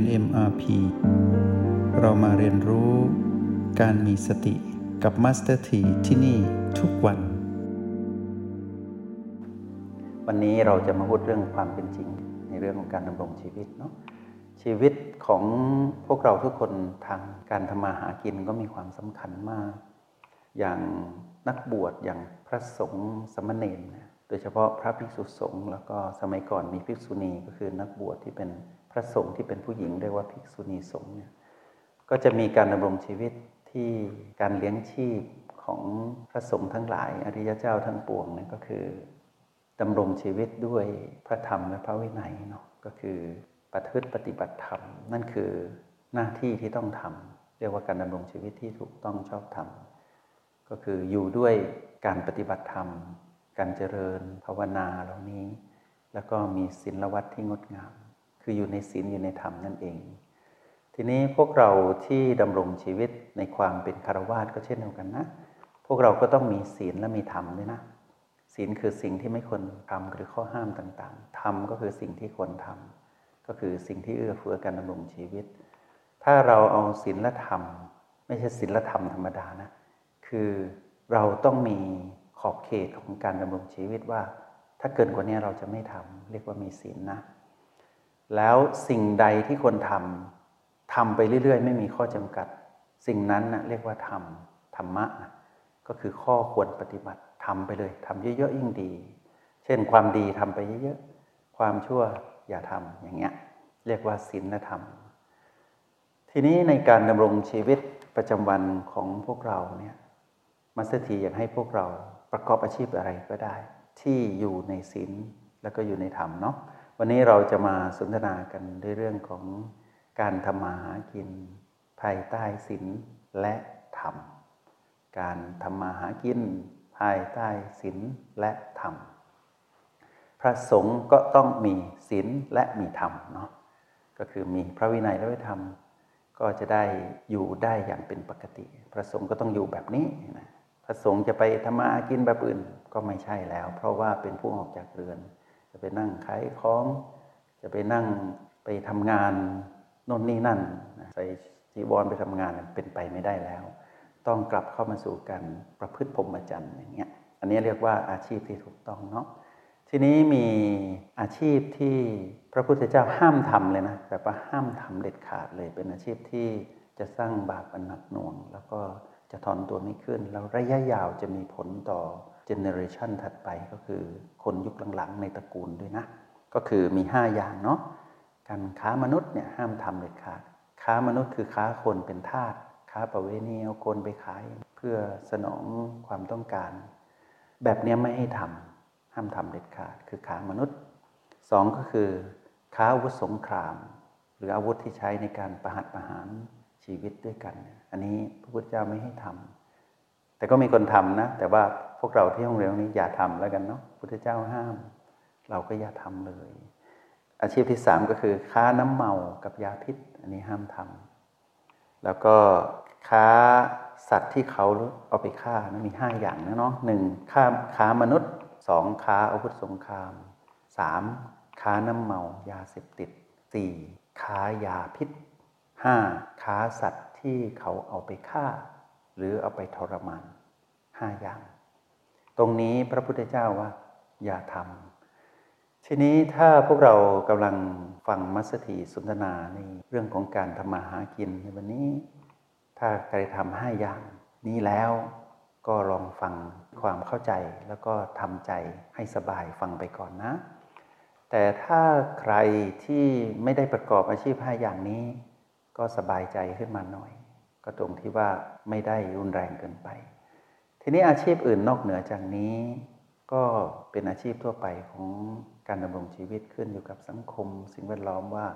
น MRP เรามาเรียนรู้การมีสติกับ Master T ที่ที่นี่ทุกวัน วันนี้เราจะมาพูดเรื่องความเป็นจริง ในเรื่องของการดำรงชีวิตเนาะชีวิตของพวกเราทุกคนทางการทำมาหากินก็มีความสำคัญมาก อย่างนักบวชอย่างพระสงฆ์สมณเณรนะโดยเฉพาะพระภิกษุสงฆ์แล้วก็สมัยก่อนมีภิกษุณีก็คือนักบวชที่เป็น พระสงฆ์ที่เป็นผู้หญิงเรียกว่าภิกษุณีสงฆ์เนี่ยก็จะมีการดำรงชีวิตที่การเลี้ยงชีพของพระสงฆ์ทั้งหลาย อริยเจ้าทั้งปวงเนี่ยก็คือดำรงชีวิตด้วยพระธรรมและพระวินัยเนาะก็คือปฏิบัติปฏิบัติธรรม นั่นคือหน้าที่ที่ต้องทำเรียกว่าการดำรงชีวิตที่ถูกต้องชอบธรรมก็คืออยู่ด้วยการปฏิบัติธรรม การเจริญภาวนาเหล่านี้ แล้วก็มีศีลวัตที่งดงาม คืออยู่ในศีลอยู่ในธรรมนั่นเอง ทีนี้พวกเราที่ดำรงชีวิตในความเป็นคารวาสก็เช่นเดียวกันนะ พวกเราก็ต้องมีศีลและมีธรรมด้วยนะ ศีลคือสิ่งที่ไม่ควรทำหรือข้อห้ามต่างๆ ธรรมก็คือสิ่งที่ควรทำก็คือสิ่งที่เอื้อเฟื้อการดำรงชีวิต ถ้าเราเอาศีลและธรรม ไม่ใช่ศีลและธรรมธรรมดานะ คือเราต้องมีขอบเขตของการดำรงชีวิตว่า ถ้าเกินกว่านี้เราจะไม่ทำเรียกว่ามีศีลนะ แล้วสิ่งใดที่คนทำทำไปเรื่อย ๆ ไม่มีข้อจำกัด สิ่งนั้นนะเรียกว่าธรรมธรรมะนะก็คือข้อควรปฏิบัติทำไปเลยทำเยอะๆยิ่งดี เช่นความดีทำไปเยอะๆความชั่วอย่าทำอย่างเงี้ยเรียกว่าศีลธรรม ทีนี้ในการดำรงชีวิตประจำวันของพวกเราเนี่ยมัสถีอยากให้พวกเราประกอบอาชีพอะไรก็ได้ ที่อยู่ในศีลแล้วก็อยู่ในธรรมเนาะ วันนี้เราจะมาสนทนากันด้วยเรื่องของการทำมาหากิน ภายใต้ศีลและธรรม การทำมาหากิน ภายใต้ศีลและธรรม พระสงฆ์ก็ต้องมีศีลและมีธรรมเนาะ ก็คือมีพระวินัยและวิธรรม ก็จะได้อยู่ได้อย่างเป็นปกติ พระสงฆ์ก็ต้องอยู่แบบนี้นะระสงฆ์จะไปทำมากินแบบอื่นก็ไม่ใช่แล้ว เพราะว่าเป็นผู้ออกจากเรือน ไปนั่งขายของ จะไปนั่งไปทำงานโน่นนี่นั่นใส่จีวรไปทำงานเป็นไปไม่ได้แล้ว ต้องกลับเข้ามาสู่การประพฤติพรหมจรรย์อย่างเงี้ยอันนี้เรียกว่าอาชีพที่ถูกต้องเนาะทีนี้มีอาชีพที่พระพุทธเจ้าห้ามทำเลยนะแบบว่าห้ามทำเด็ดขาดเลย เป็นอาชีพที่จะสร้างบาปอันหนักหน่วง แล้วก็จะถอนตัวไม่ขึ้น แล้วระยะยาวจะมีผลต่อ เจเนอเรชันถัดไปก็คือคนยุคหลังๆในตระกูลด้วยนะ ก็คือมี 5 อย่างเนาะการค้ามนุษย์เนี่ยห้ามทำเด็ดขาดค้ามนุษย์คือค้าคนเป็นทาสค้าประเวณีเอาคนไปขาย เพื่อสนองความต้องการ แบบนี้ไม่ให้ทำห้ามทำเด็ดขาดคือค้ามนุษย์สองก็คือ ค้าอาวุธสงคราม หรืออาวุธที่ใช้ในการประหัตประหารชีวิตด้วยกัน อันนี้พระพุทธเจ้าไม่ให้ทำ แต่ก็มีคนทำนะ แต่ว่าพวกเราที่ห้องเรียนนี้อย่าทำแล้วกันเนาะพุทธเจ้าห้าม เราก็อย่าทำเลย อาชีพที่สามก็คือ ค้าน้ำเมากับยาพิษ อันนี้ห้ามทำแล้วก็ค้าสัตว์ที่เขาเอาไปฆ่านะมีห้าอย่างนะเนาะหนึ่งค้าค้ามนุษย์สองค้าอาวุธสงครามสามค้าน้ำเมายาเสพติดสี่ค้ายาพิษห้าค้าสัตว์ที่เขาเอาไปฆ่า หรือเอาไปทรมานห้าอย่าง ตรงนี้พระพุทธเจ้าว่า อย่าทำทีนี้ถ้าพวกเรากำลังฟังมัสถีสนทนาในเรื่องของการทำมาหากินในวันนี้ ถ้าใครทำห้าอย่าง นี้แล้วก็ลองฟังความเข้าใจแล้วก็ทำใจให้สบายฟังไปก่อนนะ แต่ถ้าใครที่ไม่ได้ประกอบอาชีพห้าอย่างนี้ ก็สบายใจขึ้นมาหน่อย ก็ตรงที่ว่าไม่ได้รุนแรงเกินไป ทีนี้อาชีพอื่นนอกเหนือจากนี้ ก็เป็นอาชีพทั่วไปของการดำรงชีวิตขึ้นอยู่กับสังคม สิ่งแวดล้อมว่า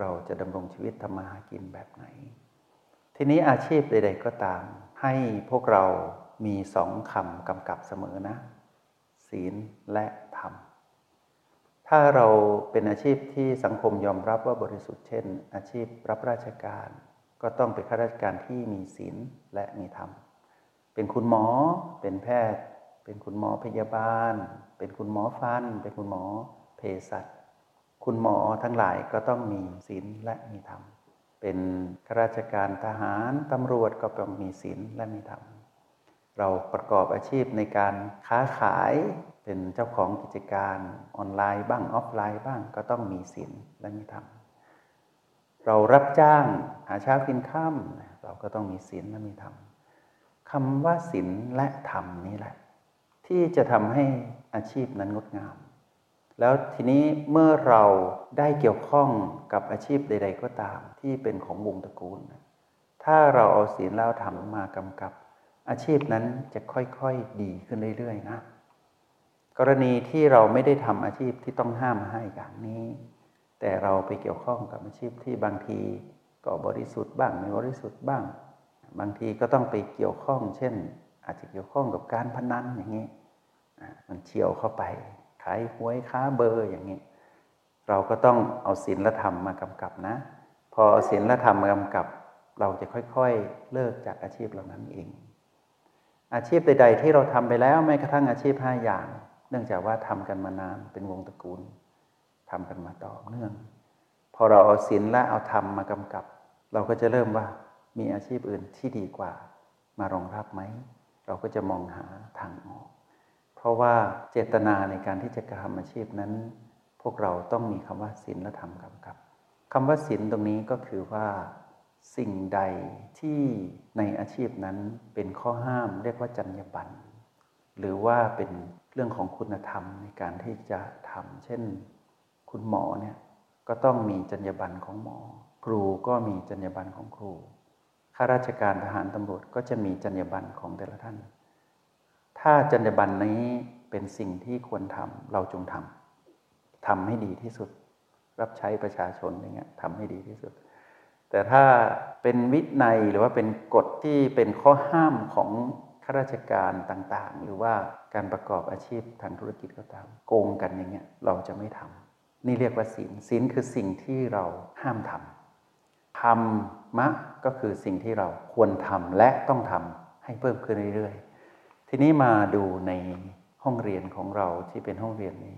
เราจะดำรงชีวิตทำมาหากินแบบไหน ทีนี้อาชีพใด ๆ ก็ตาม ให้พวกเรามีสองคำกำกับเสมอนะ ศีลและธรรม ถ้าเราเป็นอาชีพที่สังคมยอมรับว่าบริสุทธิ์เช่น อาชีพรับราชการ ก็ต้องเป็นข้าราชการที่มีศีลและมีธรรม เป็นคุณหมอ เป็นแพทย์ เป็นคุณหมอพยาบาล เป็นคุณหมอฟัน เป็นคุณหมอเภสัช คุณหมอทั้งหลายก็ต้องมีศีลและมีธรรม เป็นข้าราชการทหารตำรวจก็ต้องมีศีลและมีธรรม เราประกอบอาชีพในการค้าขายเป็นเจ้าของกิจการออนไลน์บ้างออฟไลน์บ้างก็ต้องมีศีลและมีธรรม เรารับจ้างหาเช้ากินข้ามเราก็ต้องมีศีลและมีธรรมคำว่าศีลและธรรมนี้แหละ ที่จะทำให้อาชีพนั้นงดงาม แล้วทีนี้เมื่อเราได้เกี่ยวข้องกับอาชีพใด ๆ ก็ตามที่เป็นของวงตระกูล ถ้าเราเอาศีลแล้วธรรมมากำกับ อาชีพนั้นจะค่อย ๆ ดีขึ้นเรื่อย ๆ นะ กรณีที่เราไม่ได้ทำอาชีพที่ต้องห้ามให้อย่างนี้ แต่เราไปเกี่ยวข้องกับอาชีพที่บางทีก็บริสุทธิ์บ้างไม่บริสุทธิ์บ้าง บางทีก็ต้องไปเกี่ยวข้อง เช่น อาจจะเกี่ยวข้องกับการพนันอย่างนี้มันเฉียวเข้าไปขายหวยค้าเบอร์อย่างนี้ เราก็ต้องเอาศีลธรรมมากำกับนะ พอศีลธรรมมากำกับ เราจะค่อยๆเลิกจากอาชีพเหล่านั้นเอง อาชีพใด ๆ ที่เราทำไปแล้วแม้กระทั่งอาชีพห้าอย่าง เนื่องจากว่าทำกันมานานเป็นวงตระกูล ทำกันมาต่อเนื่อง พอเราเอาศีลและเอาธรรมมากำกับ เราก็จะเริ่มว่ามีอาชีพอื่นที่ดีกว่า มารองรับไหม เราก็จะมองหาทางออก เพราะว่าเจตนาในการที่จะกระทำอาชีพนั้น พวกเราต้องมีคำว่าศีลและธรรมกำกับคำว่าศีลตรงนี้ก็คือว่าสิ่งใดที่ในอาชีพนั้นเป็นข้อห้ามเรียกว่าจรรยาบรรณหรือว่าเป็นเรื่องของคุณธรรมในการที่จะทำเช่น คุณหมอเนี่ยก็ต้องมีจรรยาบรรณของหมอ ครูก็มีจรรยาบรรณของครูข้าราชการทหารตำรวจก็จะมีจรรยาบรรณของแต่ละท่าน ถ้าจรรยาบรรณนี้เป็นสิ่งที่ควรทำเราจงทำทำให้ดีที่สุด รับใช้ประชาชนอย่างเงี้ยทำให้ดีที่สุด แต่ถ้าเป็นวินัยหรือว่าเป็นกฎที่เป็นข้อห้ามของข้าราชการต่างๆ หรือว่าการประกอบอาชีพทางธุรกิจก็ตาม โกงกันอย่างเงี้ยเราจะไม่ทำ นี่เรียกว่าศีลศีลคือสิ่งที่เราห้ามทำธรรมะก็คือสิ่งที่เราควรทำและต้องทำให้เพิ่มขึ้นเรื่อยๆ ทีนี้มาดูในห้องเรียนของเราที่เป็นห้องเรียนใน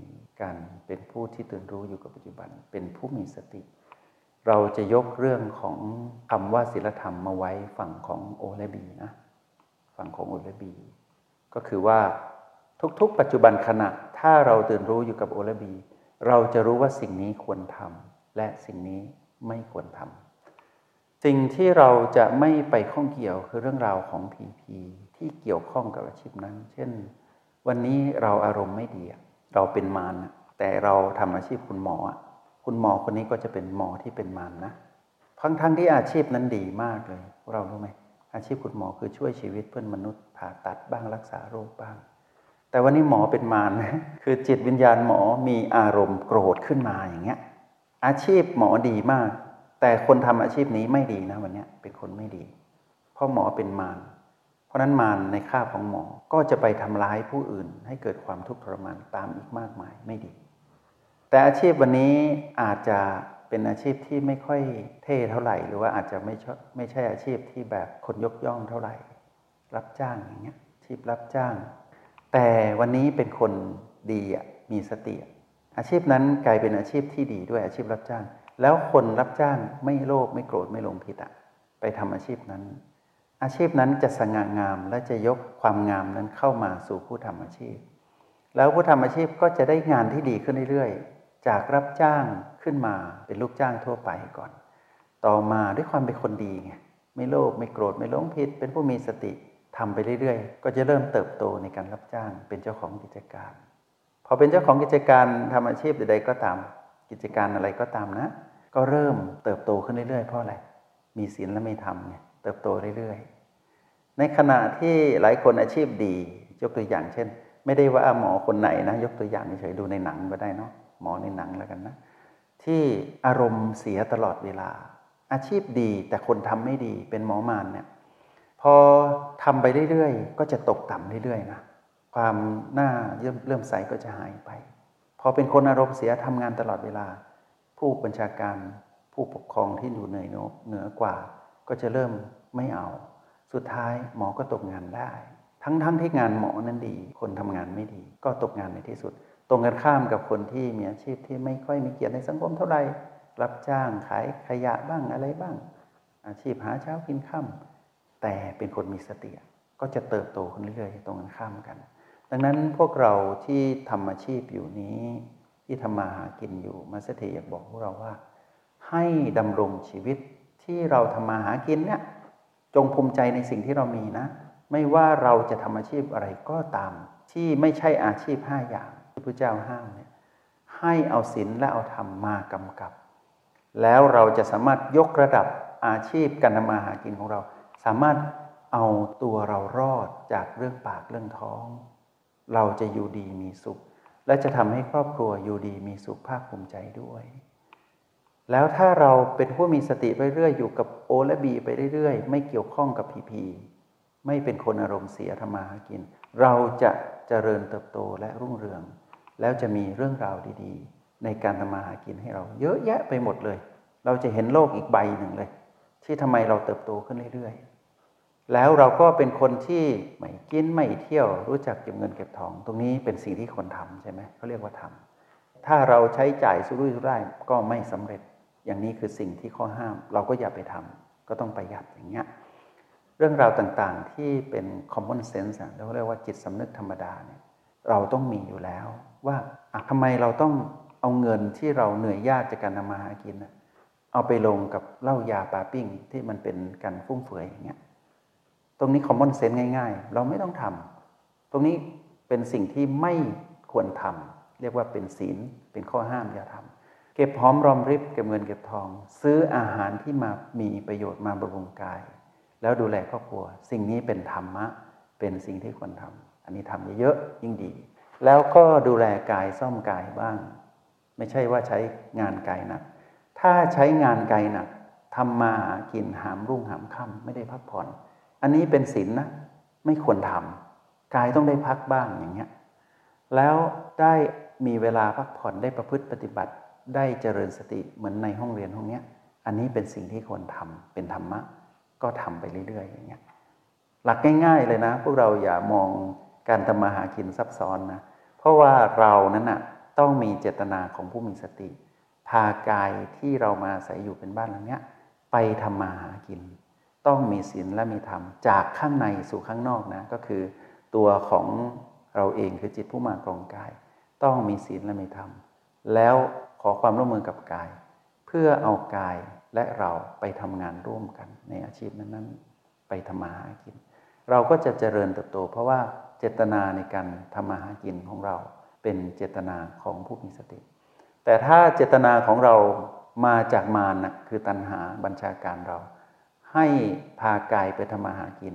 การเป็นผู้ที่ตื่นรู้อยู่กับปัจจุบัน เป็นผู้มีสติ เราจะยกเรื่องของคำว่าศีลธรรมมาไว้ฝั่งของโอและบีนะฝั่งของโอและบีก็คือว่าทุกๆ ปัจจุบันขณะถ้าเราตื่นรู้อยู่กับโอและบี เราจะรู้ว่าสิ่งนี้ควรทำและสิ่งนี้ไม่ควรทำสิ่งที่เราจะไม่ไปข้องเกี่ยวคือเรื่องราวของพีพีที่เกี่ยวข้องกับอาชีพนั้น เช่น วันนี้เราอารมณ์ไม่ดี เราเป็นมารแต่เราทำอาชีพคุณหมอ คุณหมอคนนี้ก็จะเป็นหมอที่เป็นมารนะทั้งทั้งที่อาชีพนั้นดีมากเลย เรารู้ไหมอาชีพคุณหมอคือช่วยชีวิตเพื่อนมนุษย์ผ่าตัดบ้างรักษาโรคบ้าง แต่วันนี้หมอเป็นมารนะคือจิตวิญญาณหมอมีอารมณ์โกรธขึ้นมาอย่างเงี้ยอาชีพหมอดีมาก แต่คนทำอาชีพนี้ไม่ดีนะวันนี้เป็นคนไม่ดี เพราะหมอเป็นมารเพราะนั้นมารในค่าของหมอก็จะไปทำร้ายผู้อื่น ให้เกิดความทุกข์ทรมานตามอีกมากมายไม่ดี แต่อาชีพวันนี้อาจจะเป็นอาชีพที่ไม่ค่อยเท่เท่าไหร่ หรือว่าอาจจะไม่ไม่ใช่อาชีพที่แบบคนยกย่องเท่าไหร่ รับจ้างอย่างเงี้ยอาชีพรับจ้าง แต่วันนี้เป็นคนดีอะมีสติอาชีพนั้นกลายเป็นอาชีพที่ดีด้วยอาชีพรับจ้าง แล้วคนรับจ้างไม่โลภไม่โกรธไม่ลงผิดอะไปทำอาชีพนั้น อาชีพนั้นจะสง่างามและจะยกความงามนั้นเข้ามาสู่ผู้ทำอาชีพ แล้วผู้ทำอาชีพก็จะได้งานที่ดีขึ้นเรื่อยๆ จากรับจ้างขึ้นมาเป็นลูกจ้างทั่วไปก่อน ต่อมาด้วยความเป็นคนดีไงไม่โลภไม่โกรธไม่หลงผิด เป็นผู้มีสติ ทำไปเรื่อยๆ ก็จะเริ่มเติบโตในการรับจ้างเป็นเจ้าของกิจการ พอเป็นเจ้าของกิจการทำอาชีพใดๆก็ตาม กิจการอะไรก็ตามนะ ก็เริ่มเติบโตขึ้นเรื่อยๆ เพราะอะไร มีศีลและไม่ทำไงเติบโตเรื่อยๆ ในขณะที่หลายคนอาชีพดียกตัวอย่างเช่น ไม่ได้ว่าหมอคนไหนนะ ยกตัวอย่างเฉยๆดูในหนังก็ได้เนาะหมอในหนังแล้วกันนะ ที่อารมณ์เสียตลอดเวลา อาชีพดีแต่คนทำไม่ดีเป็นหมอมานเนี่ย พอทำไปเรื่อยๆ ก็จะตกต่ำเรื่อยๆนะความหน้าเริ่มใสก็จะหายไป พอเป็นคนอารมณ์เสียทำงานตลอดเวลา ผู้บัญชาการผู้ปกครองที่อยู่เหนือเหนือกว่า ก็จะเริ่มไม่เอา สุดท้ายหมอก็ตกงานได้ ทั้งๆทที่งานหมอนั้นดี คนทำงานไม่ดี ก็ตกงานในที่สุด ตรงกันข้ามกับคนที่มีอาชีพที่ไม่ค่อยมีเกียรติในสังคมเท่าไหร่รับจ้างขายขยะบ้างอะไรบ้าง อาชีพหาเช้ากินค่ำ แต่เป็นคนมีสติก็จะเติบโตขึ้นเรื่อยๆตรงกันข้ามกัน ดังนั้นพวกเราที่ทำอาชีพอยู่นี้ ที่ทำมาหากินอยู่มาสเตอยากบอกพวกเราว่า ให้ดำรงชีวิตที่เราทำมาหากินเนี่ยจงภูมิใจในสิ่งที่เรามีนะ ไม่ว่าเราจะทำอาชีพอะไรก็ตาม ที่ไม่ใช่อาชีพห้าอย่างที่พระเจ้าห้ามเนี่ยให้เอาศีลและเอาธรรมมากำกับ แล้วเราจะสามารถยกระดับอาชีพการทำมาหากินของเราามารถเอาตัวเรารอดจากเรื่องปากเรื่องท้อง เราจะอยู่ดีมีสุข และจะทำให้ครอบครัวอยู่ดีมีสุขภาคภูมิใจด้วย แล้วถ้าเราเป็นผู้มีสติไปเรื่อยอยู่กับโอและบีไปเรื่อยไม่เกี่ยวข้องกับพีพีไม่เป็นคนอารมณ์เสียธรรมาหากิน เราจะเจริญเติบโตและรุ่งเรือง แล้วจะมีเรื่องราวดีๆ ในการทำมาหากินให้เราเยอะแยะไปหมดเลย เราจะเห็นโลกอีกใบหนึ่งเลย ที่ทำไมเราเติบโตขึ้นเรื่อยๆ แล้วเราก็เป็นคนที่ไม่กินไม่เที่ยวรู้จักเก็บเงินเก็บทอง ตรงนี้เป็นสิ่งที่คนทำใช่ไหมเขาเรียกว่าทำถ้าเราใช้จ่ายสุรุ่ยสุร่ายก็ไม่สำเร็จอย่างนี้คือสิ่งที่ข้อห้าม เราก็อย่าไปทำก็ต้องประหยัดอย่างเงี้ยเรื่องราวต่างๆที่เป็น common sense เราเรียกว่าจิตสำนึกธรรมดาเนี่ยเราต้องมีอยู่แล้ว ว่าทำไมเราต้องเอาเงินที่เราเหนื่อยยากจากการทำมาหากิน เอาไปลงกับเหล้ายาปาปิ้งที่มันเป็นการฟุ่มเฟือยอย่างเงี้ย ตรงนี้ common sense ง่าย ๆ เราไม่ต้องทำตรงนี้เป็นสิ่งที่ไม่ควรทำเรียกว่าเป็นศีลเป็นข้อห้ามอย่าทำเก็บหอมรอมริบเก็บเงินเก็บทอง ซื้ออาหารที่มามีประโยชน์มาบำรุงกาย แล้วดูแลครอบครัว สิ่งนี้เป็นธรรมะ เป็นสิ่งที่ควรทำอันนี้ทำเยอะๆยิ่งดี แล้วก็ดูแลกายซ่อมกายบ้าง ไม่ใช่ว่าใช้งานกายหนัก ถ้าใช้งานกายหนักทำมาหากินหามรุ่งหามค่ำไม่ได้พักผ่อน อันนี้เป็นศีลนนะ ไม่ควรทำกายต้องได้พักบ้างอย่างเงี้ยแล้วได้มีเวลาพักผ่อนได้ประพฤติปฏิบัติได้เจริญสติเหมือนในห้องเรียนห้องเนี้ย อันนี้เป็นสิ่งที่ควรทำเป็นธรรมะ ก็ทำไปเรื่อย ๆ อย่างเงี้ยหลักง่าย ๆ เลยนะ พวกเราอย่ามองการทำมาหากินซับซ้อนนะ เพราะว่าเรานั้นนะ่ะต้องมีเจตนาของผู้มีสติ พากายที่เรามาอาศัยอยู่เป็นบ้านหลังเนี้ย ไปทำมาหากิน ต้องมีศีลและมีธรรม จากข้างในสู่ข้างนอกนะก็คือ ตัวของเราเองคือจิตผู้มากรองกาย ต้องมีศีลและมีธรรม แล้วขอความร่วมมือกับกาย เพื่อเอากายและเราไปทำงานร่วมกันในอาชีพนั้นๆ ไปทำมาหากิน เราก็จะเจริญเติบโต เพราะว่าเจตนาในการทำมาหากินของเราเป็นเจตนาของผู้มีสติ แต่ถ้าเจตนาของเรามาจากมารนะคือตัณหาบัญชาการเรา ให้พากายไปทำมาหากิน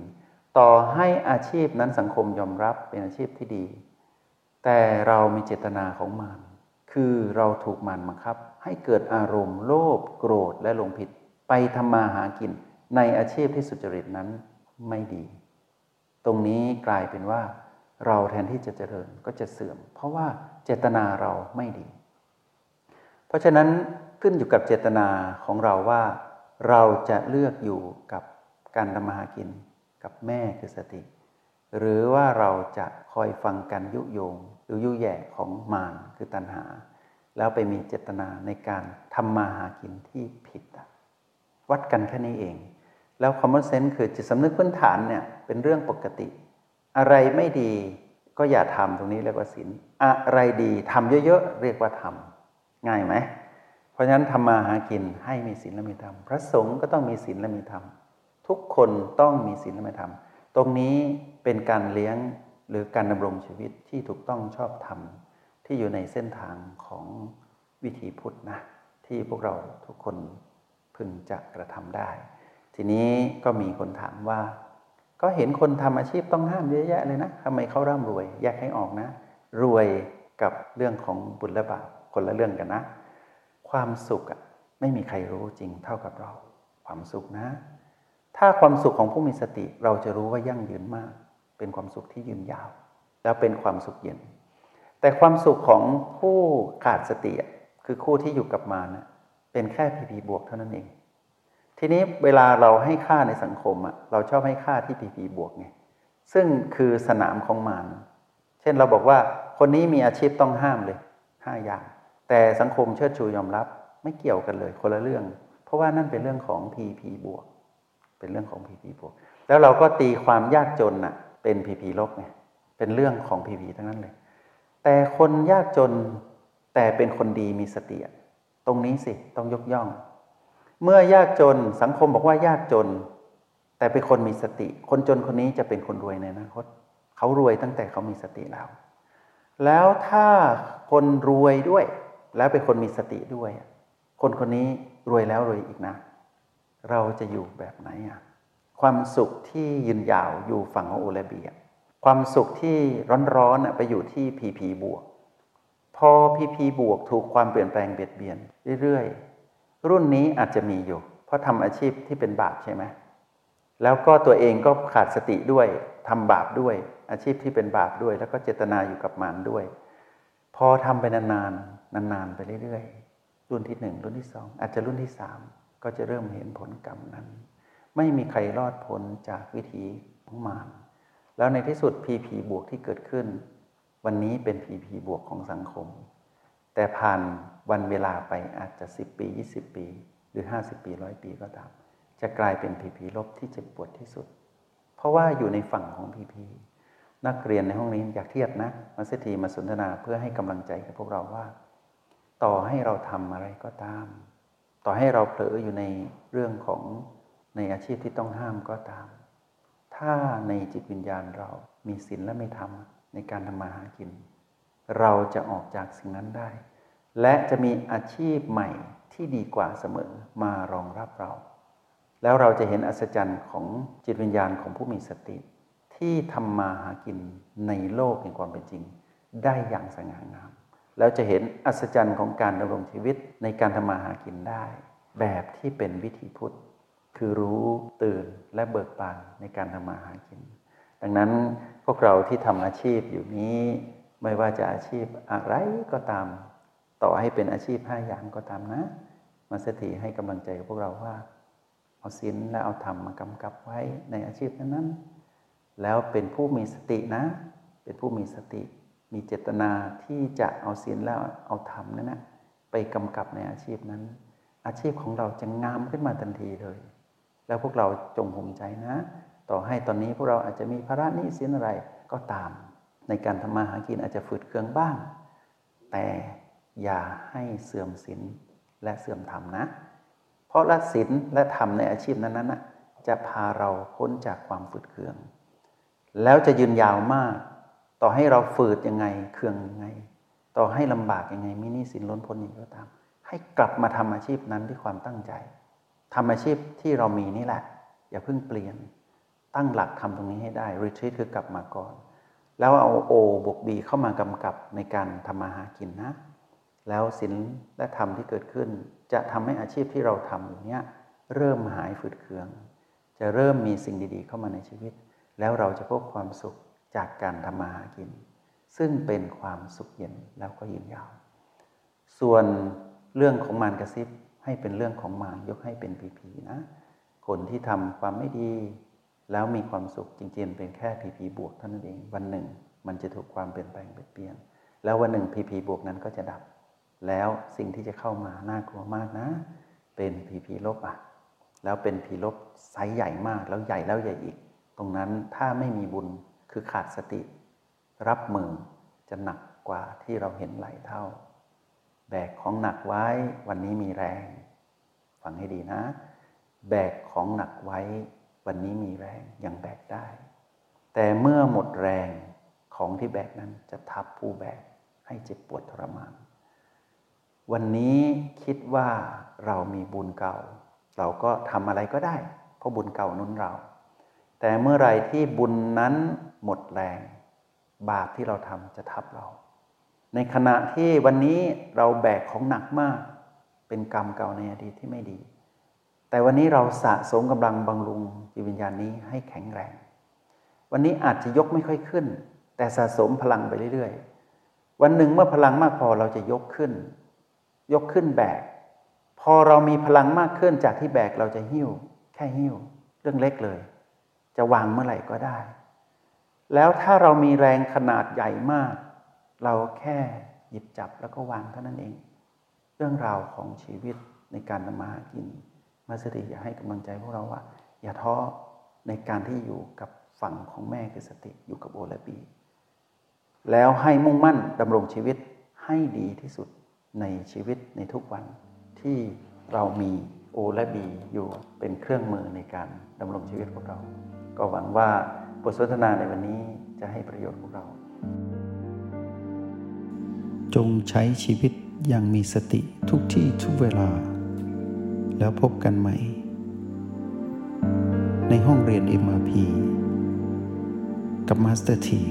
ต่อให้อาชีพนั้นสังคมยอมรับเป็นอาชีพที่ดี แต่เรามีเจตนาของมารคือเราถูกมันบังคับ ให้เกิดอารมณ์โลภโกรธและหลงผิด ไปทำมาหากิน ในอาชีพที่สุจริตนั้นไม่ดี ตรงนี้กลายเป็นว่า เราแทนที่จะเจริญก็จะเสื่อม เพราะว่าเจตนาเราไม่ดี เพราะฉะนั้นขึ้นอยู่กับเจตนาของเราว่า เราจะเลือกอยู่กับการทำมาหากินกับแม่คือสติ หรือว่าเราจะคอยฟังกันยุโยงหรือยุแย่ของมารคือตัณหา แล้วไปมีเจตนาในการทำมาหากินที่ผิด วัดกันแค่นี้เอง แล้วคอมมอนเซนส์คือจิตสำนึกพื้นฐานเนี่ยเป็นเรื่องปกติ อะไรไม่ดีก็อย่าทำตรงนี้เรียกว่าศีลอะไรดีทำเยอะๆเรียกว่าทำง่ายไหม เพราะฉะนั้นทำมาหากินให้มีศีลและมีธรรม พระสงฆ์ก็ต้องมีศีลและมีธรรม ทุกคนต้องมีศีลและมีธรรม ตรงนี้เป็นการเลี้ยงหรือการดำรงชีวิตที่ถูกต้องชอบธรรม ที่อยู่ในเส้นทางของวิถีพุทธนะที่พวกเราทุกคนพึงจะกระทำได้ ทีนี้ก็มีคนถามว่า ก็เห็นคนทำอาชีพต้องห้ามเยอะแยะเลยนะทำไมเขาร่ำรวยแยกให้ออกนะ รวยกับเรื่องของบุญและบาปคนละเรื่องกันนะ ความสุขไม่มีใครรู้จริงเท่ากับเรา ความสุขนะ ถ้าความสุขของผู้มีสติเราจะรู้ว่ายั่งยืนมาก เป็นความสุขที่ยืนยาว แล้วเป็นความสุขเย็น แต่ความสุขของผู้ขาดสติคือคู่ที่อยู่กับมานะเป็นแค่พีพีบวกเท่านั้นเอง ทีนี้เวลาเราให้ค่าในสังคมอะเราชอบให้ค่าที่พีพีบวกไงซึ่งคือสนามของมารเช่นเราบอกว่าคนนี้มีอาชีพต้องห้ามเลยห้าอย่าง แต่สังคมเชิดชูยอมรับไม่เกี่ยวกันเลยคนละเรื่อง เพราะว่านั่นเป็นเรื่องของ PP บวก เป็นเรื่องของ PP บวก แล้วเราก็ตีความยากจนน่ะเป็น PP ลบไงเป็นเรื่องของ PP ทั้งนั้นเลย แต่คนยากจนแต่เป็นคนดีมีสติตรงนี้สิต้องยกย่อง เมื่อยากจนสังคมบอกว่ายากจน แต่เป็นคนมีสติ คนจนคนนี้จะเป็นคนรวยในอนาคตเขารวยตั้งแต่เขามีสติแล้ว แล้วถ้าคนรวยด้วย แล้วเป็นคนมีสติด้วย คนคนนี้รวยแล้วรวยอีกนะ เราจะอยู่แบบไหนอะความสุขที่ยืนยาวอยู่ฝั่งของโอเลเบีย ความสุขที่ร้อนๆไปอยู่ที่พีพีบวก พอพีพีบวกถูกความเปลี่ยนแปลงเบียดเบียนเรื่อยๆ รุ่นนี้อาจจะมีอยู่ เพราะทำอาชีพที่เป็นบาปใช่ไหมแล้วก็ตัวเองก็ขาดสติด้วยทำบาปด้วยอาชีพที่เป็นบาปด้วย แล้วก็เจตนาอยู่กับมันด้วย พอทำไปนานๆ นานๆไปเรื่อยๆ รุ่นที่หนึ่งรุ่นที่สองอาจจะรุ่นที่สามก็จะเริ่มเห็นผลกรรมนั้น ไม่มีใครรอดพ้นจากวิถีของมารแล้วในที่สุดพีพีบวกที่เกิดขึ้น วันนี้เป็นพีพีบวกของสังคม แต่ผ่านวันเวลาไปอาจจะ 10 ปี 20 ปี หรือ 50 ปีร้อยปีก็ตาม จะกลายเป็นพีพีลบที่เจ็บปวดที่สุด เพราะว่าอยู่ในฝั่งของพีพีนักเรียนในห้องนี้อยากเทียบนะมาสถีมาสนทนาเพื่อให้กำลังใจกับพวกเราว่า ต่อให้เราทำอะไรก็ตาม ต่อให้เราเผลออยู่ในเรื่องของในอาชีพที่ต้องห้ามก็ตาม ถ้าในจิตวิญญาณเรามีศีลและไม่ทำในการทำมาหากิน เราจะออกจากสิ่งนั้นได้ และจะมีอาชีพใหม่ที่ดีกว่าเสมอมารองรับเรา แล้วเราจะเห็นอัศจรรย์ของจิตวิญญาณของผู้มีสติ ที่ทำมาหากินในโลกแห่งความเป็นจริง ได้อย่างสง่างาม แล้วจะเห็นอัศจรรย์ของการดำรงชีวิตในการทำมาหากินได้ แบบที่เป็นวิถีพุทธ คือรู้ตื่นและเบิกบานในการทำมาหากิน ดังนั้นพวกเราที่ทำอาชีพอยู่นี้ ไม่ว่าจะอาชีพอะไรก็ตาม ต่อให้เป็นอาชีพห้าอย่างก็ตามนะ มาสถีให้กำลังใจพวกเราว่า เอาศีลและเอาธรรมมากำกับไว้ในอาชีพนั้นๆแล้วเป็นผู้มีสตินะ เป็นผู้มีสติ มีเจตนาที่จะเอาศีลแล้วเอาธรรมนั้นนะไปกำกับในอาชีพนั้น อาชีพของเราจะงามขึ้นมาทันทีเลย แล้วพวกเราจงภูมิใจนะ ต่อให้ตอนนี้พวกเราอาจจะมีภาระหนี้สินอะไรก็ตาม ในการทำมาหากินอาจจะฝืดเคืองบ้าง แต่อย่าให้เสื่อมศีลและเสื่อมธรรมนะ เพราะละศีลและธรรมในอาชีพนั้นๆจะพาเราพ้นจากความฝืดเคือง แล้วจะยืนยาวมาก ต่อให้เราฝืดยังไงเคืองยังไง ต่อให้ลำบากยังไงมินิสินล้นพ้นอย่างก็ตาม ให้กลับมาทำอาชีพนั้นด้วยความตั้งใจทำอาชีพที่เรามีนี่แหละ อย่าเพิ่งเปลี่ยนตั้งหลักทำตรงนี้ให้ได้รีทรีตคือกลับมาก่อน แล้วเอาโอบวกบีเข้ามากำกับในการทำมาหากินนะ แล้วสินและธรรมที่เกิดขึ้น จะทำให้อาชีพที่เราทำอยู่เนี้ยเริ่มหายฝืดเคือง จะเริ่มมีสิ่งดีๆ เข้ามาในชีวิต แล้วเราจะพบความสุข จากการทำมาหากิน ซึ่งเป็นความสุขเย็นแล้วก็ยืนยาว ส่วนเรื่องของมารกระซิบให้เป็นเรื่องของมารยกให้เป็นผีผีนะ คนที่ทำความไม่ดี แล้วมีความสุขจริงๆเป็นแค่ผีผีบวกเท่านั้นเอง วันหนึ่ง มันจะถูกความเปลี่ยนแปลงเปลี่ยน แล้ววันหนึ่งผีผีบวกนั้นก็จะดับ แล้วสิ่งที่จะเข้ามาน่ากลัวมากนะ เป็นผีผีลบอะแล้วเป็นผีลบไซส์ใหญ่มากแล้วใหญ่แล้วใหญ่อีก ตรงนั้นถ้าไม่มีบุญ คือขาดสติ รับมือจะหนักกว่าที่เราเห็นหลายเท่า แบกของหนักไว้วันนี้มีแรง ฟังให้ดีนะ แบกของหนักไว้วันนี้มีแรงยังแบกได้ แต่เมื่อหมดแรงของที่แบกนั้นจะทับผู้แบกให้เจ็บปวดทรมาน วันนี้คิดว่าเรามีบุญเก่า เราก็ทำอะไรก็ได้ เพราะบุญเก่านุนเรา แต่เมื่อไรที่บุญนั้นหมดแรง บาปที่เราทำจะทับเรา ในขณะที่วันนี้เราแบกของหนักมาก เป็นกรรมเก่าในอดีตที่ไม่ดี แต่วันนี้เราสะสมกำลังบำรุงจิตวิญญาณนี้ให้แข็งแรง วันนี้อาจจะยกไม่ค่อยขึ้น แต่สะสมพลังไปเรื่อยๆ วันหนึ่งเมื่อพลังมากพอเราจะยกขึ้น ยกขึ้นแบก พอเรามีพลังมากขึ้นจากที่แบกเราจะหิ้ว แค่หิ้ว เรื่องเล็กเลย จะวางเมื่อไหร่ก็ได้ แล้วถ้าเรามีแรงขนาดใหญ่มาก เราแค่หยิบจับแล้วก็วางเท่านั้นเอง เรื่องราวของชีวิตในการทำมาหากินมาสติอยากให้กำลังใจพวกเราว่า อย่าท้อในการที่อยู่กับฝั่งของแม่คือสติอยู่กับโอและบี แล้วให้มุ่งมั่นดำรงชีวิตให้ดีที่สุดในชีวิตในทุกวันที่เรามีโอและบีอยู่เป็นเครื่องมือในการดำรงชีวิตพวกเรา ก็หวังว่าบทสนทนาในวันนี้จะให้ประโยชน์พวกเรา จงใช้ชีวิตอย่างมีสติทุกที่ทุกเวลา แล้วพบกันใหม่ ในห้องเรียน MRP กับ Master T